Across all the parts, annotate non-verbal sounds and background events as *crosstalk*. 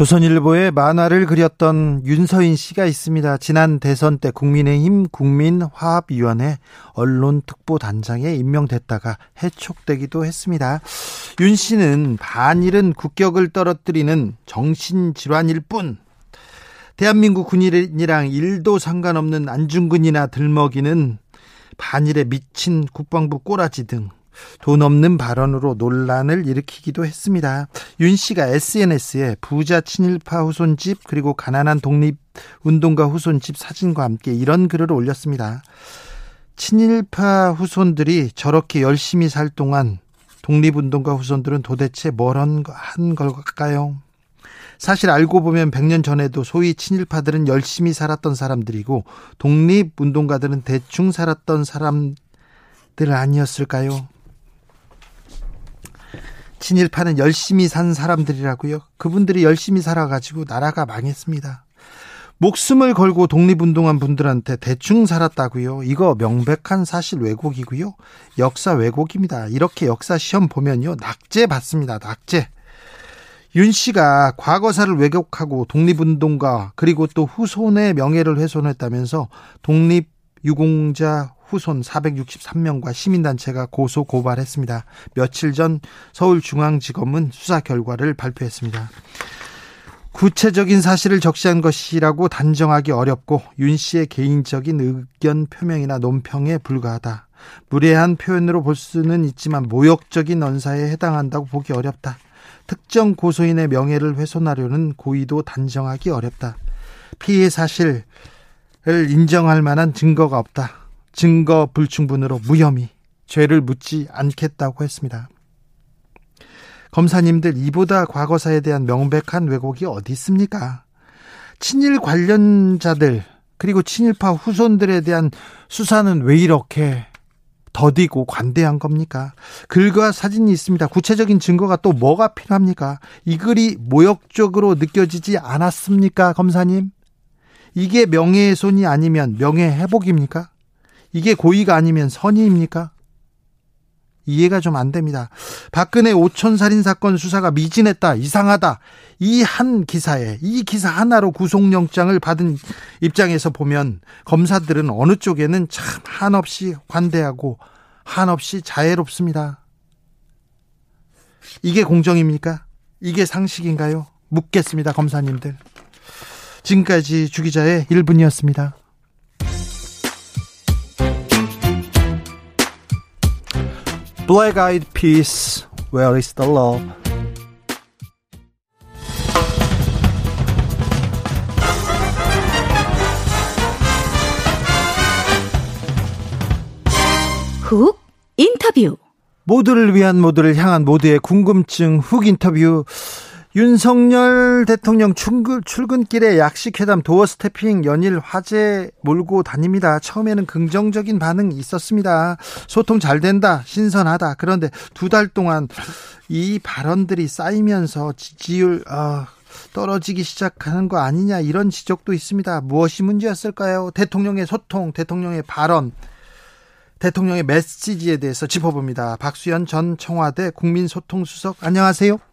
조선일보에 만화를 그렸던 윤서인 씨가 있습니다. 지난 대선 때 국민의힘 국민화합위원회 언론특보단장에 임명됐다가 해촉되기도 했습니다. 윤 씨는 반일은 국격을 떨어뜨리는 정신질환일 뿐 대한민국 군인이랑 일도 상관없는 안중근이나 들먹이는 반일에 미친 국방부 꼬라지 등 돈 없는 발언으로 논란을 일으키기도 했습니다. 윤 씨가 SNS에 부자 친일파 후손집 그리고 가난한 독립 운동가 후손집 사진과 함께 이런 글을 올렸습니다. 친일파 후손들이 저렇게 열심히 살 동안 독립운동가 후손들은 도대체 뭘 한 걸까요? 사실 알고 보면 100년 전에도 소위 친일파들은 열심히 살았던 사람들이고 독립운동가들은 대충 살았던 사람들 아니었을까요? 친일파는 열심히 산 사람들이라고요. 그분들이 열심히 살아가지고 나라가 망했습니다. 목숨을 걸고 독립운동한 분들한테 대충 살았다고요. 이거 명백한 사실 왜곡이고요. 역사 왜곡입니다. 이렇게 역사 시험 보면요. 낙제 받습니다. 낙제. 윤 씨가 과거사를 왜곡하고 독립운동가 그리고 또 후손의 명예를 훼손했다면서 독립 유공자 후손 463명과 시민단체가 고소 고발했습니다. 며칠 전 서울중앙지검은 수사 결과를 발표했습니다. 구체적인 사실을 적시한 것이라고 단정하기 어렵고 윤 씨의 개인적인 의견 표명이나 논평에 불과하다. 무례한 표현으로 볼 수는 있지만 모욕적인 언사에 해당한다고 보기 어렵다. 특정 고소인의 명예를 훼손하려는 고의도 단정하기 어렵다. 피해 사실을 인정할 만한 증거가 없다. 증거 불충분으로 무혐의, 죄를 묻지 않겠다고 했습니다. 검사님들 이보다 과거사에 대한 명백한 왜곡이 어디 있습니까? 친일 관련자들 그리고 친일파 후손들에 대한 수사는 왜 이렇게 더디고 관대한 겁니까? 글과 사진이 있습니다. 구체적인 증거가 또 뭐가 필요합니까? 이 글이 모욕적으로 느껴지지 않았습니까, 검사님? 이게 명예훼손이 아니면 명예회복입니까? 이게 고의가 아니면 선의입니까? 이해가 좀 안 됩니다. 박근혜 오천 살인 사건 수사가 미진했다, 이상하다. 이 한 기사에 이 기사 하나로 구속영장을 받은 입장에서 보면 검사들은 어느 쪽에는 참 한없이 관대하고 한없이 자애롭습니다. 이게 공정입니까? 이게 상식인가요? 묻겠습니다, 검사님들. 지금까지 주기자의 1분이었습니다. Black Eyed Peas, Where is the Love? 훅 인터뷰 모두를 위한 모두를 향한 모두의 궁금증 훅 인터뷰 윤석열 대통령 출근, 출근길에 약식회담 도어 스태핑 연일 화제 몰고 다닙니다. 처음에는 긍정적인 반응이 있었습니다. 소통 잘 된다, 신선하다. 그런데 두 달 동안 이 발언들이 쌓이면서 지지율, 어, 떨어지기 시작하는 거 아니냐 이런 지적도 있습니다. 무엇이 문제였을까요? 대통령의 소통, 대통령의 발언, 대통령의 메시지에 대해서 짚어봅니다. 박수현 전 청와대 국민소통수석 안녕하세요.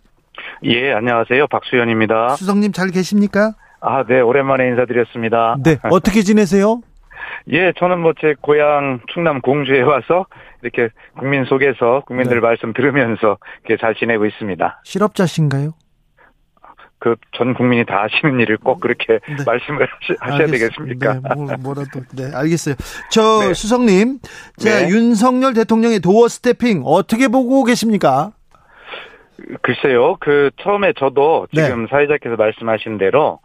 예, 안녕하세요. 박수현입니다. 수석님 잘 계십니까? 아, 네, 오랜만에 인사드렸습니다. 네, *laughs* 어떻게 지내세요? 예, 저는 뭐 제 고향 충남 공주에 와서 이렇게 국민 속에서 국민들 네. 말씀 들으면서 이렇게 잘 지내고 있습니다. 실업자신가요? 그 전 국민이 다 하시는 일을 꼭 그렇게 네. *laughs* 말씀을 하셔야 알겠, 되겠습니까? 네, 뭐, 뭐라도 네, 알겠어요. 저 네. 수석님, 자 네. 윤석열 대통령의 도어 스태핑 어떻게 보고 계십니까? 글쎄요, 그 처음에 저도 네. 지금 네. 사회자께서 말씀하신 대로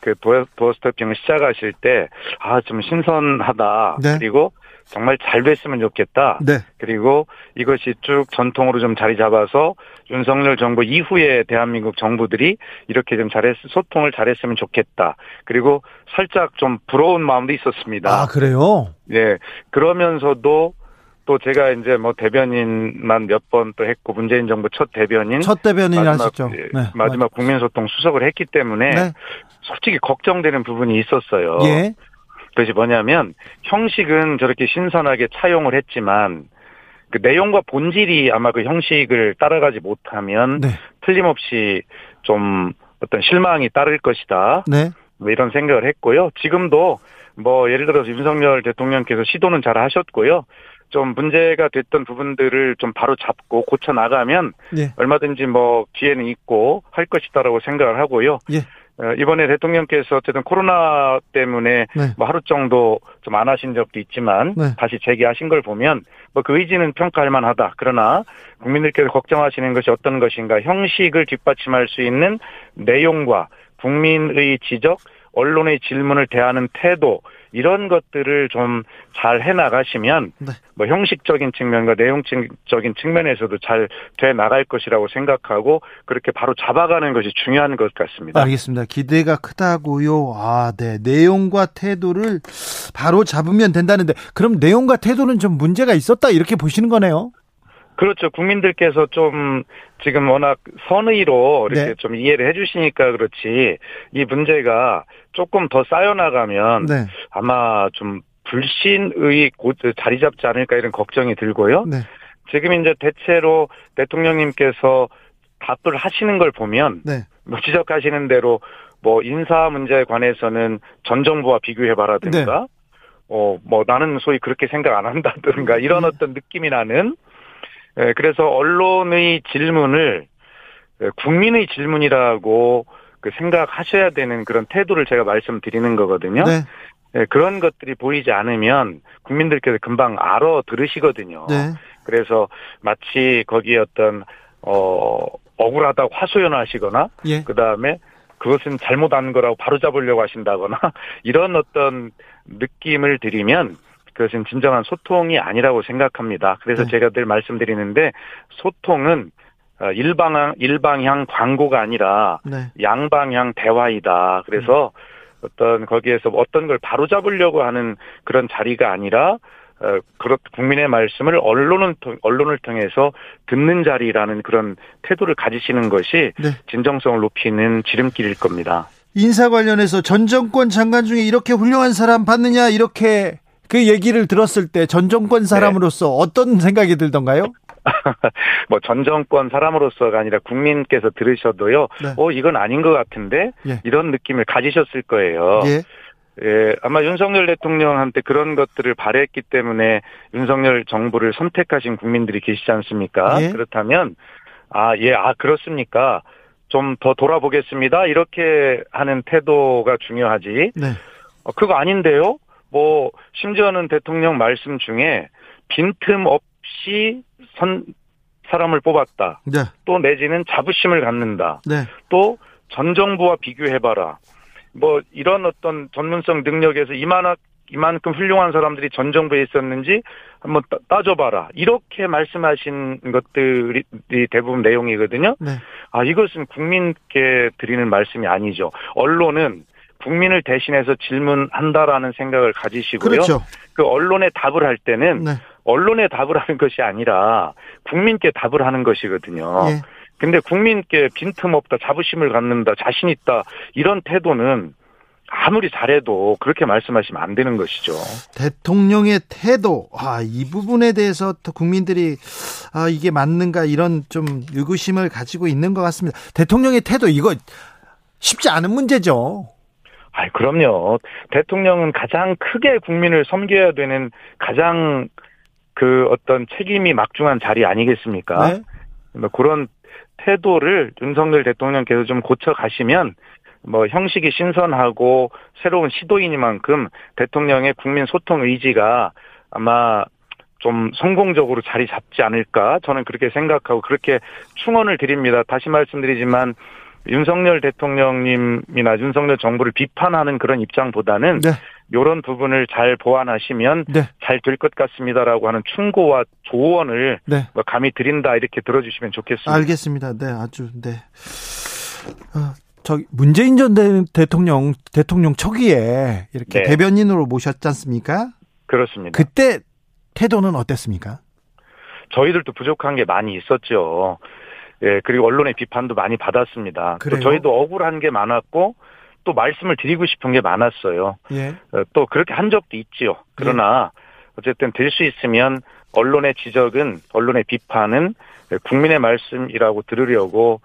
그 도어, 도어 스태핑을 시작하실 때 아 좀 신선하다. 네. 그리고 정말 잘 됐으면 좋겠다. 네. 그리고 이것이 쭉 전통으로 좀 자리 잡아서 윤석열 정부 이후에 대한민국 정부들이 이렇게 좀 잘했, 소통을 잘했으면 좋겠다. 그리고 살짝 좀 부러운 마음도 있었습니다. 아, 그래요? 예. 그러면서도 또 제가 이제 뭐 대변인만 몇 번 또 했고 문재인 정부 첫 대변인 첫 대변인 마지막, 하셨죠. 예, 네. 마지막 국민소통 수석을 했기 때문에 네. 솔직히 걱정되는 부분이 있었어요. 예. 그것이 뭐냐면 형식은 저렇게 신선하게 차용을 했지만 그 내용과 본질이 아마 그 형식을 따라가지 못하면 네. 틀림없이 좀 어떤 실망이 따를 것이다. 네. 뭐 이런 생각을 했고요. 지금도 뭐 예를 들어서 윤석열 대통령께서 시도는 잘 하셨고요. 좀 문제가 됐던 부분들을 좀 바로 잡고 고쳐 나가면 예. 얼마든지 뭐 기회는 있고 할 것이다라고 생각을 하고요. 예. 어, 이번에 대통령께서 어쨌든 코로나 때문에 네. 뭐 하루 정도 좀 안 하신 적도 있지만 네. 다시 재개하신 걸 보면 뭐 그 의지는 평가할 만하다. 그러나 국민들께서 걱정하시는 것이 어떤 것인가 형식을 뒷받침할 수 있는 내용과 국민의 지적, 언론의 질문을 대하는 태도 이런 것들을 좀 잘 해나가시면 네. 뭐 형식적인 측면과 내용적인 측면에서도 잘 돼 나갈 것이라고 생각하고 그렇게 바로 잡아가는 것이 중요한 것 같습니다. 알겠습니다. 기대가 크다고요. 아, 네. 내용과 태도를 바로 잡으면 된다는데 그럼 내용과 태도는 좀 문제가 있었다 이렇게 보시는 거네요. 그렇죠. 국민들께서 좀 지금 워낙 선의로 이렇게 네. 좀 이해를 해주시니까 그렇지 이 문제가 조금 더 쌓여나가면 네. 아마 좀 불신의 곧 자리 잡지 않을까 이런 걱정이 들고요. 네. 지금 이제 대체로 대통령님께서 답을 하시는 걸 보면 네. 뭐 지적하시는 대로 뭐 인사 문제에 관해서는 전 정부와 비교해봐라든가, 네. 어, 뭐 나는 소위 그렇게 생각 안 한다든가 이런 네. 어떤 느낌이 나는, 예, 그래서 언론의 질문을 예, 국민의 질문이라고 그 생각하셔야 되는 그런 태도를 제가 말씀드리는 거거든요. 네. 예, 그런 것들이 보이지 않으면 국민들께서 금방 알아 들으시거든요. 네. 그래서 마치 거기에 어떤 어 억울하다고 화소연하시거나 예. 그 다음에 그것은 잘못한 거라고 바로 잡으려고 하신다거나 *laughs* 이런 어떤 느낌을 드리면 그것은 진정한 소통이 아니라고 생각합니다. 그래서 네. 제가 늘 말씀드리는데 소통은 어, 일방향 일방향 광고가 아니라 네. 양방향 대화이다. 그래서 어떤 거기에서 어떤 걸 바로잡으려고 하는 그런 자리가 아니라 어, 그렇 국민의 말씀을 언론은 통- 언론을 통해서 듣는 자리라는 그런 태도를 가지시는 것이 네. 진정성을 높이는 지름길일 겁니다. 인사 관련해서 전 정권 장관 중에 이렇게 훌륭한 사람 봤느냐 이렇게 그 얘기를 들었을 때 전 정권 사람으로서 어떤 생각이 들던가요? *laughs* 뭐전 정권 사람으로서가 아니라 국민께서 들으셔도요. 네. 어 이건 아닌 것 같은데 예. 이런 느낌을 가지셨을 거예요. 예. 예, 아마 윤석열 대통령한테 그런 것들을 바랬기 때문에 윤석열 정부를 선택하신 국민들이 계시지 않습니까? 예. 그렇다면, 아, 예, 아, 그렇습니까? 좀 더 돌아보겠습니다. 이렇게 하는 태도가 중요하지. 네. 어, 그거 아닌데요? 뭐, 심지어는 대통령 말씀 중에 빈틈 없이 선, 사람을 뽑았다. 네. 또 내지는 자부심을 갖는다. 네. 또전 정부와 비교해봐라. 뭐 이런 어떤 전문성 능력에서 이만 이만큼 훌륭한 사람들이 전 정부에 있었는지 한번 따- 따져봐라. 이렇게 말씀하신 것들이 대부분 내용이거든요. 네. 아 이것은 국민께 드리는 말씀이 아니죠. 언론은 국민을 대신해서 질문한다라는 생각을 가지시고요. 그렇죠. 그 언론에 답을 할 때는 네. 언론에 답을 하는 것이 아니라 국민께 답을 하는 것이거든요. 예. 근데 국민께 빈틈없다, 자부심을 갖는다, 자신 있다 이런 태도는 아무리 잘해도 그렇게 말씀하시면 안 되는 것이죠. 대통령의 태도, 아, 이 부분에 대해서 또 국민들이, 아, 이게 맞는가, 이런 좀 의구심을 가지고 있는 것 같습니다. 대통령의 태도, 이거 쉽지 않은 문제죠. 아이 그럼요. 대통령은 가장 크게 국민을 섬겨야 되는 가장 그 어떤 책임이 막중한 자리 아니겠습니까? 네. 뭐 그런 태도를 윤석열 대통령께서 좀 고쳐 가시면 뭐 형식이 신선하고 새로운 시도이니만큼 대통령의 국민 소통 의지가 아마 좀 성공적으로 자리 잡지 않을까 저는 그렇게 생각하고 그렇게 충원을 드립니다. 다시 말씀드리지만 윤석열 대통령님이나 윤석열 정부를 비판하는 그런 입장보다는 네. 요런 부분을 잘 보완하시면 네. 잘될 것 같습니다라고 하는 충고와 조언을 네. 뭐 감히 드린다 이렇게 들어주시면 좋겠습니다. 알겠습니다. 네, 아주 네. 어, 저기 문재인 전 대- 대통령 대통령 초기에 이렇게 네. 대변인으로 모셨지 않습니까? 그렇습니다. 그때 태도는 어땠습니까? 저희들도 부족한 게 많이 있었죠. 예, 그리고 언론의 비판도 많이 받았습니다. 또 그래요? 저희도 억울한 게 많았고 또 말씀을 드리고 싶은 게 많았어요. 예. 어, 또 그렇게 한 적도 있지요. 그러나 어쨌든 될 수 있으면 언론의 지적은 언론의 비판은 국민의 말씀이라고 들으려고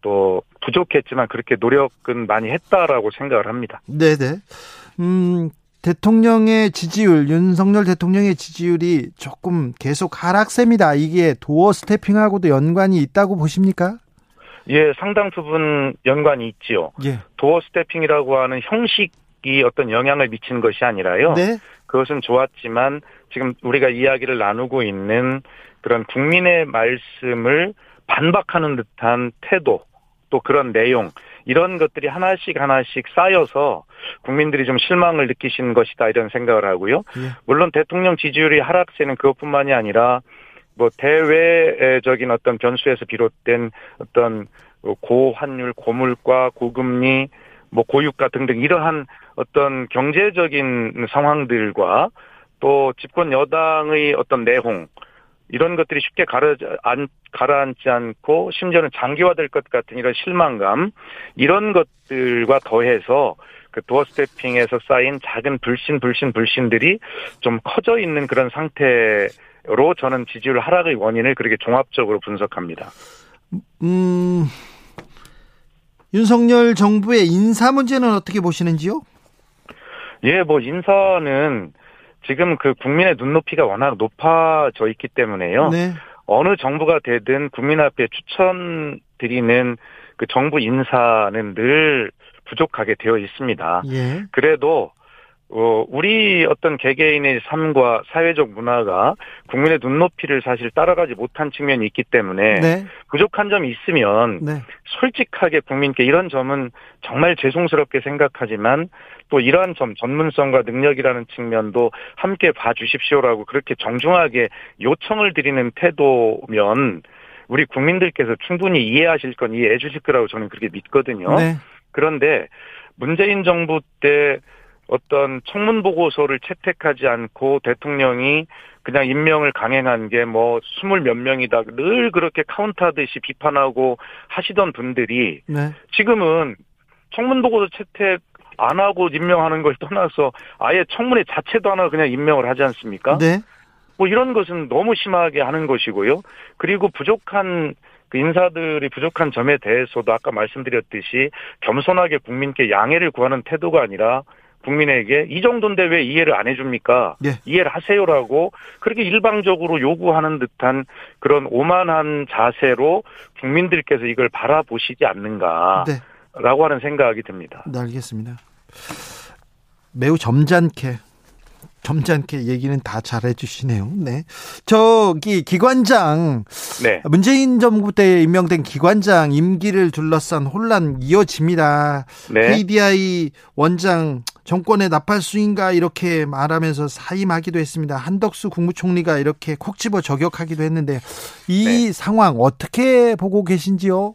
또 부족했지만 그렇게 노력은 많이 했다라고 생각을 합니다. 네, 네. 음, 대통령의 지지율, 윤석열 대통령의 지지율이 조금 계속 하락세입니다. 이게 도어 스태핑하고도 연관이 있다고 보십니까? 예, 상당 부분 연관이 있지요. 예. 도어 스태핑이라고 하는 형식이 어떤 영향을 미치는 것이 아니라요. 네. 그것은 좋았지만 지금 우리가 이야기를 나누고 있는 그런 국민의 말씀을 반박하는 듯한 태도 또 그런 내용 이런 것들이 하나씩 하나씩 쌓여서 국민들이 좀 실망을 느끼시는 것이다 이런 생각을 하고요. 예. 물론 대통령 지지율이 하락세는 그것뿐만이 아니라 뭐 대외적인 어떤 변수에서 비롯된 어떤 고환율, 고물가, 고금리, 뭐 고유가 등등 이러한 어떤 경제적인 상황들과 또 집권 여당의 어떤 내홍 이런 것들이 쉽게 가라, 안, 가라앉지 않고 심지어는 장기화될 것 같은 이런 실망감 이런 것들과 더해서 그 도어 스태핑에서 쌓인 작은 불신 불신 불신들이 좀 커져 있는 그런 상태로 저는 지지율 하락의 원인을 그렇게 종합적으로 분석합니다. 음, 윤석열 정부의 인사 문제는 어떻게 보시는지요? 예, 뭐 인사는 지금 그 국민의 눈높이가 워낙 높아져 있기 때문에요. 네. 어느 정부가 되든 국민 앞에 추천드리는 그 정부 인사는 늘 부족하게 되어 있습니다. 예. 그래도 어, 우리 어떤 개개인의 삶과 사회적 문화가 국민의 눈높이를 사실 따라가지 못한 측면이 있기 때문에 네. 부족한 점이 있으면 네. 솔직하게 국민께 이런 점은 정말 죄송스럽게 생각하지만 또 이러한 점 전문성과 능력이라는 측면도 함께 봐주십시오라고 그렇게 정중하게 요청을 드리는 태도면 우리 국민들께서 충분히 이해하실 건 이해해 주실 거라고 저는 그렇게 믿거든요. 네. 그런데 문재인 정부 때 어떤 청문 보고서를 채택하지 않고 대통령이 그냥 임명을 강행한 게 뭐 스물 몇 명이다 늘 그렇게 카운트하듯이 비판하고 하시던 분들이 네. 지금은 청문 보고서 채택 안 하고 임명하는 걸 떠나서 아예 청문회 자체도 하나 그냥 임명을 하지 않습니까? 네. 뭐 이런 것은 너무 심하게 하는 것이고요. 그리고 부족한 그 인사들이 부족한 점에 대해서도 아까 말씀드렸듯이 겸손하게 국민께 양해를 구하는 태도가 아니라 국민에게 이 정도인데 왜 이해를 안 해줍니까? 예. 이해를 하세요라고 그렇게 일방적으로 요구하는 듯한 그런 오만한 자세로 국민들께서 이걸 바라보시지 않는가라고 네. 하는 생각이 듭니다. 네, 알겠습니다. 매우 점잖게 점잖게 얘기는 다 잘해 주시네요. 네. 저기 기관장 네. 문재인 정부 때 임명된 기관장 임기를 둘러싼 혼란 이어집니다. 네. KDI 원장 정권의 나팔수인가 이렇게 말하면서 사임하기도 했습니다. 한덕수 국무총리가 이렇게 콕 집어 저격하기도 했는데 이 네. 상황 어떻게 보고 계신지요?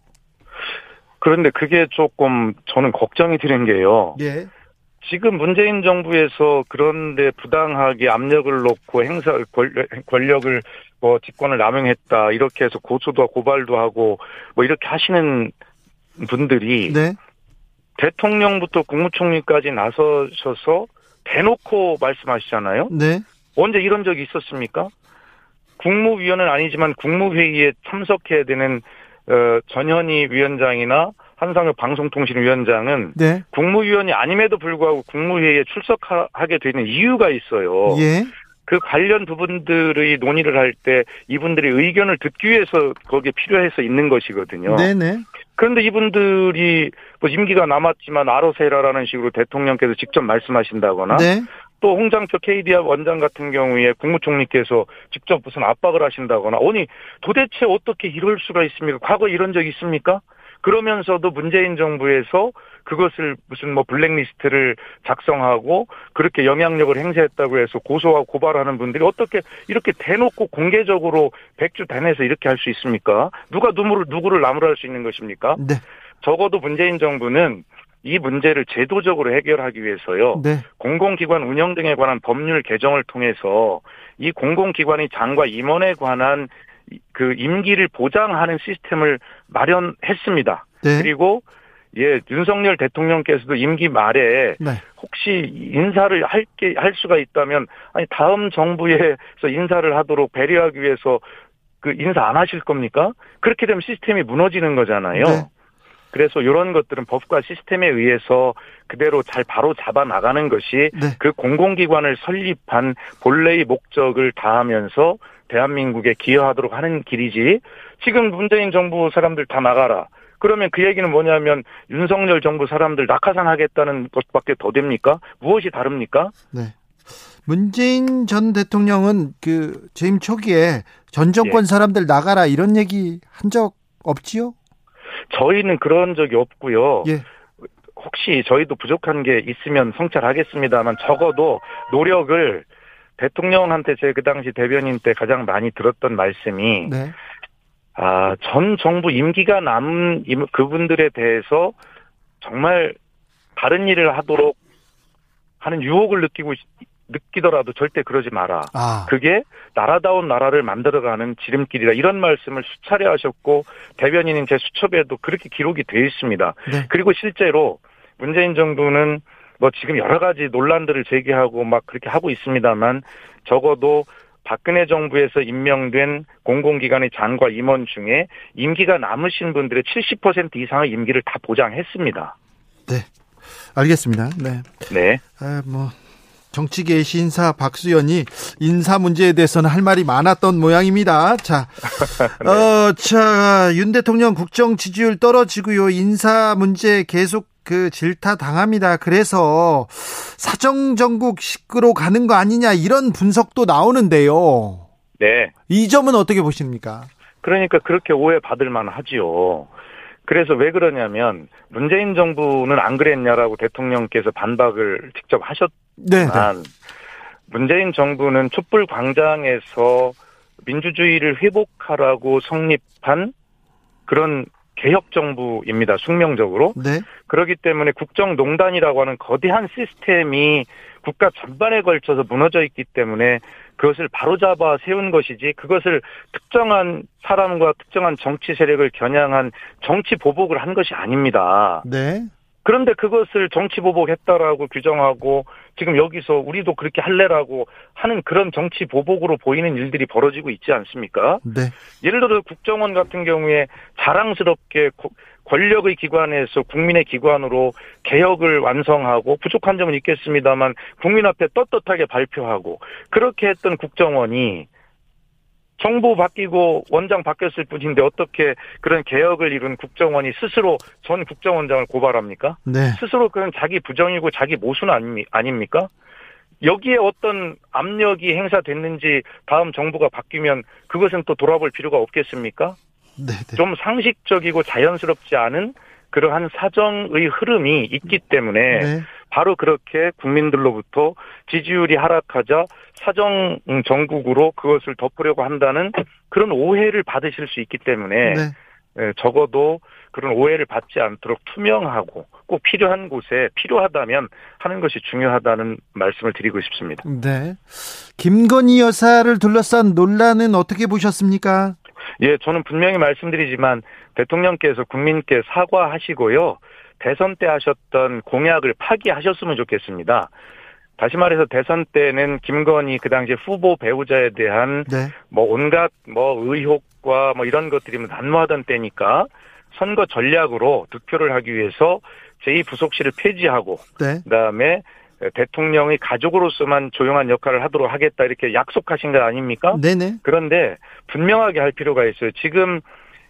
그런데 그게 조금 저는 걱정이 되는 게요. 예. 지금 문재인 정부에서 그런데 부당하게 압력을 놓고 행사 권- 권력을 뭐 직권을 남용했다 이렇게 해서 고소도 고발도 하고 뭐 이렇게 하시는 분들이 네. 대통령부터 국무총리까지 나서셔서 대놓고 말씀하시잖아요. 네. 언제 이런 적이 있었습니까? 국무위원은 아니지만 국무회의에 참석해야 되는 어, 전현희 위원장이나 한상혁 방송통신위원장은 네. 국무위원이 아님에도 불구하고 국무회의에 출석하게 되는 이유가 있어요. 예. 그 관련 부분들의 논의를 할 때 이분들의 의견을 듣기 위해서 거기에 필요해서 있는 것이거든요. 네, 네. 그런데 이분들이 뭐 임기가 남았지만 알아서 해라라는 식으로 대통령께서 직접 말씀하신다거나 네. 또 홍장표 KDI 원장 같은 경우에 국무총리께서 직접 무슨 압박을 하신다거나 아니 도대체 어떻게 이럴 수가 있습니까? 과거 이런 적 있습니까? 그러면서도 문재인 정부에서 그것을 무슨 뭐 블랙리스트를 작성하고 그렇게 영향력을 행사했다고 해서 고소하고 고발하는 분들이 어떻게 이렇게 대놓고 공개적으로 백주 단에서 이렇게 할 수 있습니까? 누가 누구를 누구를 나무랄 수 있는 것입니까? 네. 적어도 문재인 정부는 이 문제를 제도적으로 해결하기 위해서요. 네. 공공기관 운영 등에 관한 법률 개정을 통해서 이 공공기관의 장과 임원에 관한 그 임기를 보장하는 시스템을 마련했습니다. 네. 그리고 예, 윤석열 대통령께서도 임기 말에 네. 혹시 인사를 할 게 할 수가 있다면 아니 다음 정부에서 인사를 하도록 배려하기 위해서 그 인사 안 하실 겁니까? 그렇게 되면 시스템이 무너지는 거잖아요. 네. 그래서 이런 것들은 법과 시스템에 의해서 그대로 잘 바로 잡아 나가는 것이 네. 그 공공기관을 설립한 본래의 목적을 다하면서 대한민국에 기여하도록 하는 길이지. 지금 문재인 정부 사람들 다 나가라. 그러면 그 얘기는 뭐냐면 윤석열 정부 사람들 낙하산 하겠다는 것밖에 더 됩니까? 무엇이 다릅니까? 네. 문재인 전 대통령은 그 재임 초기에 전 정권 예. 사람들 나가라 이런 얘기 한 적 없지요? 저희는 그런 적이 없고요. 예. 혹시 저희도 부족한 게 있으면 성찰하겠습니다만 적어도 노력을 대통령한테 제 그 당시 대변인 때 가장 많이 들었던 말씀이 네. 아, 전 정부 임기가 남은 임- 그분들에 대해서 정말 다른 일을 하도록 하는 유혹을 느끼고 있- 느끼더라도 절대 그러지 마라. 아. 그게 나라다운 나라를 만들어가는 지름길이다. 이런 말씀을 수차례 하셨고 대변인인 제 수첩에도 그렇게 기록이 되어 있습니다. 네. 그리고 실제로 문재인 정부는 뭐 지금 여러 가지 논란들을 제기하고 막 그렇게 하고 있습니다만 적어도 박근혜 정부에서 임명된 공공기관의 장과 임원 중에 임기가 남으신 분들의 70% 이상의 임기를 다 보장했습니다. 네. 알겠습니다. 네. 네. 아, 뭐 정치계 신사 박수연이 인사 문제에 대해서는 할 말이 많았던 모양입니다. 자, *laughs* 어, 자, 윤 대통령 국정 지지율 떨어지고요. 인사 문제 계속 그 질타 당합니다. 그래서 사정 정국식으로 가는 거 아니냐 이런 분석도 나오는데요. 네. 이 점은 어떻게 보십니까? 그러니까 그렇게 오해받을 만하지요. 그래서 왜 그러냐면 문재인 정부는 안 그랬냐라고 대통령께서 반박을 직접 네, 하셨지만 네. 문재인 정부는 촛불 광장에서 민주주의를 회복하라고 성립한 그런 개혁 정부입니다. 숙명적으로. 네. 그렇기 때문에 국정농단이라고 하는 거대한 시스템이 국가 전반에 걸쳐서 무너져 있기 때문에 그것을 바로잡아 세운 것이지 그것을 특정한 사람과 특정한 정치 세력을 겨냥한 정치 보복을 한 것이 아닙니다. 네. 그런데 그것을 정치 보복했다라고 규정하고 지금 여기서 우리도 그렇게 할래라고 하는 그런 정치 보복으로 보이는 일들이 벌어지고 있지 않습니까? 네. 예를 들어 국정원 같은 경우에 자랑스럽게 고- 권력의 기관에서 국민의 기관으로 개혁을 완성하고 부족한 점은 있겠습니다만 국민 앞에 떳떳하게 발표하고 그렇게 했던 국정원이 정부 바뀌고 원장 바뀌었을 뿐인데 어떻게 그런 개혁을 이룬 국정원이 스스로 전 국정원장을 고발합니까? 네. 스스로 그건 자기 부정이고 자기 모순 아닙니- 아닙니까? 여기에 어떤 압력이 행사됐는지 다음 정부가 바뀌면 그것은 또 돌아볼 필요가 없겠습니까? 네. 네. 좀 상식적이고 자연스럽지 않은 그러한 사정의 흐름이 있기 때문에 네. 바로 그렇게 국민들로부터 지지율이 하락하자 사정 정국으로 그것을 덮으려고 한다는 그런 오해를 받으실 수 있기 때문에 네. 예, 적어도 그런 오해를 받지 않도록 투명하고 꼭 필요한 곳에 필요하다면 하는 것이 중요하다는 말씀을 드리고 싶습니다. 네. 김건희 여사를 둘러싼 논란은 어떻게 보셨습니까? 예, 저는 분명히 말씀드리지만 대통령께서 국민께 사과하시고요. 대선 때 하셨던 공약을 파기하셨으면 좋겠습니다. 다시 말해서 대선 때는 김건희 그 당시 후보 배우자에 대한 네. 뭐 온갖 뭐 의혹과 뭐 이런 것들이 난무하던 때니까 선거 전략으로 득표를 하기 위해서 제2부속실을 폐지하고 네. 그다음에 대통령의 가족으로서만 조용한 역할을 하도록 하겠다 이렇게 약속하신 거 아닙니까? 네네. 그런데 분명하게 할 필요가 있어요. 지금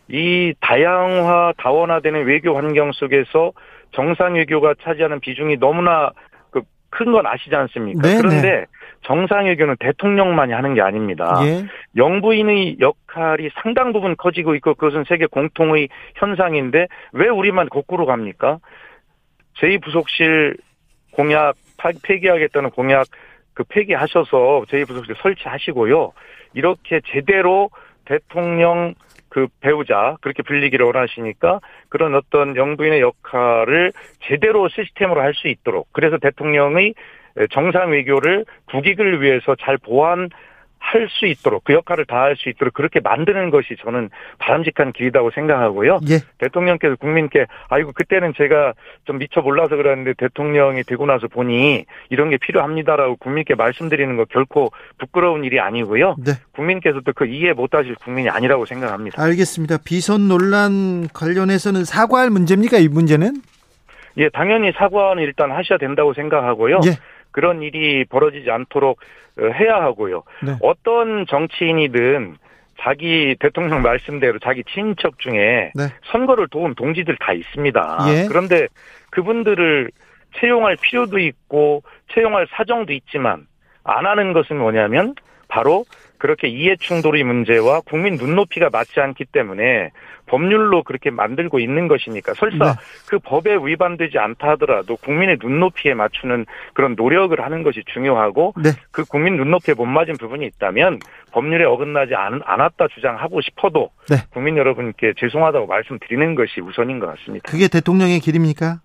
이 다양화, 다원화되는 외교 환경 속에서 정상 외교가 차지하는 비중이 너무나 그큰건 아시지 않습니까? 네네. 그런데 정상외교는 대통령만이 하는 게 아닙니다. 예. 영부인의 역할이 상당 부분 커지고 있고 그것은 세계 공통의 현상인데 왜 우리만 거꾸로 갑니까? 제2부속실 공약 폐기하겠다는 공약 그 폐기하셔서 제2부속실 설치하시고요. 이렇게 제대로 대통령 그 배우자 그렇게 불리기를 원하시니까 그런 어떤 영부인의 역할을 제대로 시스템으로 할 수 있도록 그래서 대통령의 정상 외교를 국익을 위해서 잘 보완 할 수 있도록 그 역할을 다할 수 있도록 그렇게 만드는 것이 저는 바람직한 길이라고 생각하고요. 예. 대통령께서 국민께 아이고 그때는 제가 좀 미처 몰라서 그랬는데 대통령이 되고 나서 보니 이런 게 필요합니다라고 국민께 말씀드리는 거 결코 부끄러운 일이 아니고요. 네. 국민께서도 그 이해 못하실 국민이 아니라고 생각합니다. 알겠습니다. 비선 논란 관련해서는 사과할 문제입니까? 이 문제는? 예, 당연히 사과는 일단 하셔야 된다고 생각하고요. 예. 그런 일이 벌어지지 않도록 어, 해야 하고요. 네. 어떤 정치인이든 자기 대통령 말씀대로 자기 친척 중에 네. 선거를 도운 동지들 다 있습니다. 예. 그런데 그분들을 채용할 필요도 있고 채용할 사정도 있지만 안 하는 것은 뭐냐면 바로 그렇게 이해 충돌의 문제와 국민 눈높이가 맞지 않기 때문에 법률로 그렇게 만들고 있는 것이니까 설사 네. 그 법에 위반되지 않다 하더라도 국민의 눈높이에 맞추는 그런 노력을 하는 것이 중요하고 네. 그 국민 눈높이에 못 맞은 부분이 있다면 법률에 어긋나지 않, 않았다 주장하고 싶어도 네. 국민 여러분께 죄송하다고 말씀드리는 것이 우선인 것 같습니다. 그게 대통령의 길입니까?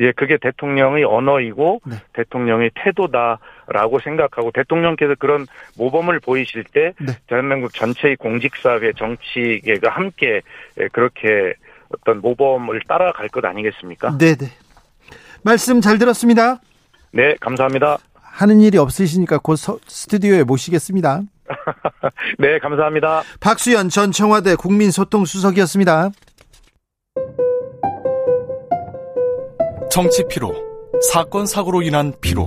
예, 그게 대통령의 언어이고 네. 대통령의 태도다 라고 생각하고 대통령께서 그런 모범을 보이실 때 네. 대한민국 전체의 공직사회 정치계가 함께 예, 그렇게 어떤 모범을 따라갈 것 아니겠습니까? 네, 네. 말씀 잘 들었습니다. 네, 감사합니다. 하는 일이 없으시니까 곧 서- 스튜디오에 모시겠습니다. *laughs* 네, 감사합니다. 박수현 전 청와대 국민소통수석이었습니다. 정치 피로, 사건 사고로 인한 피로,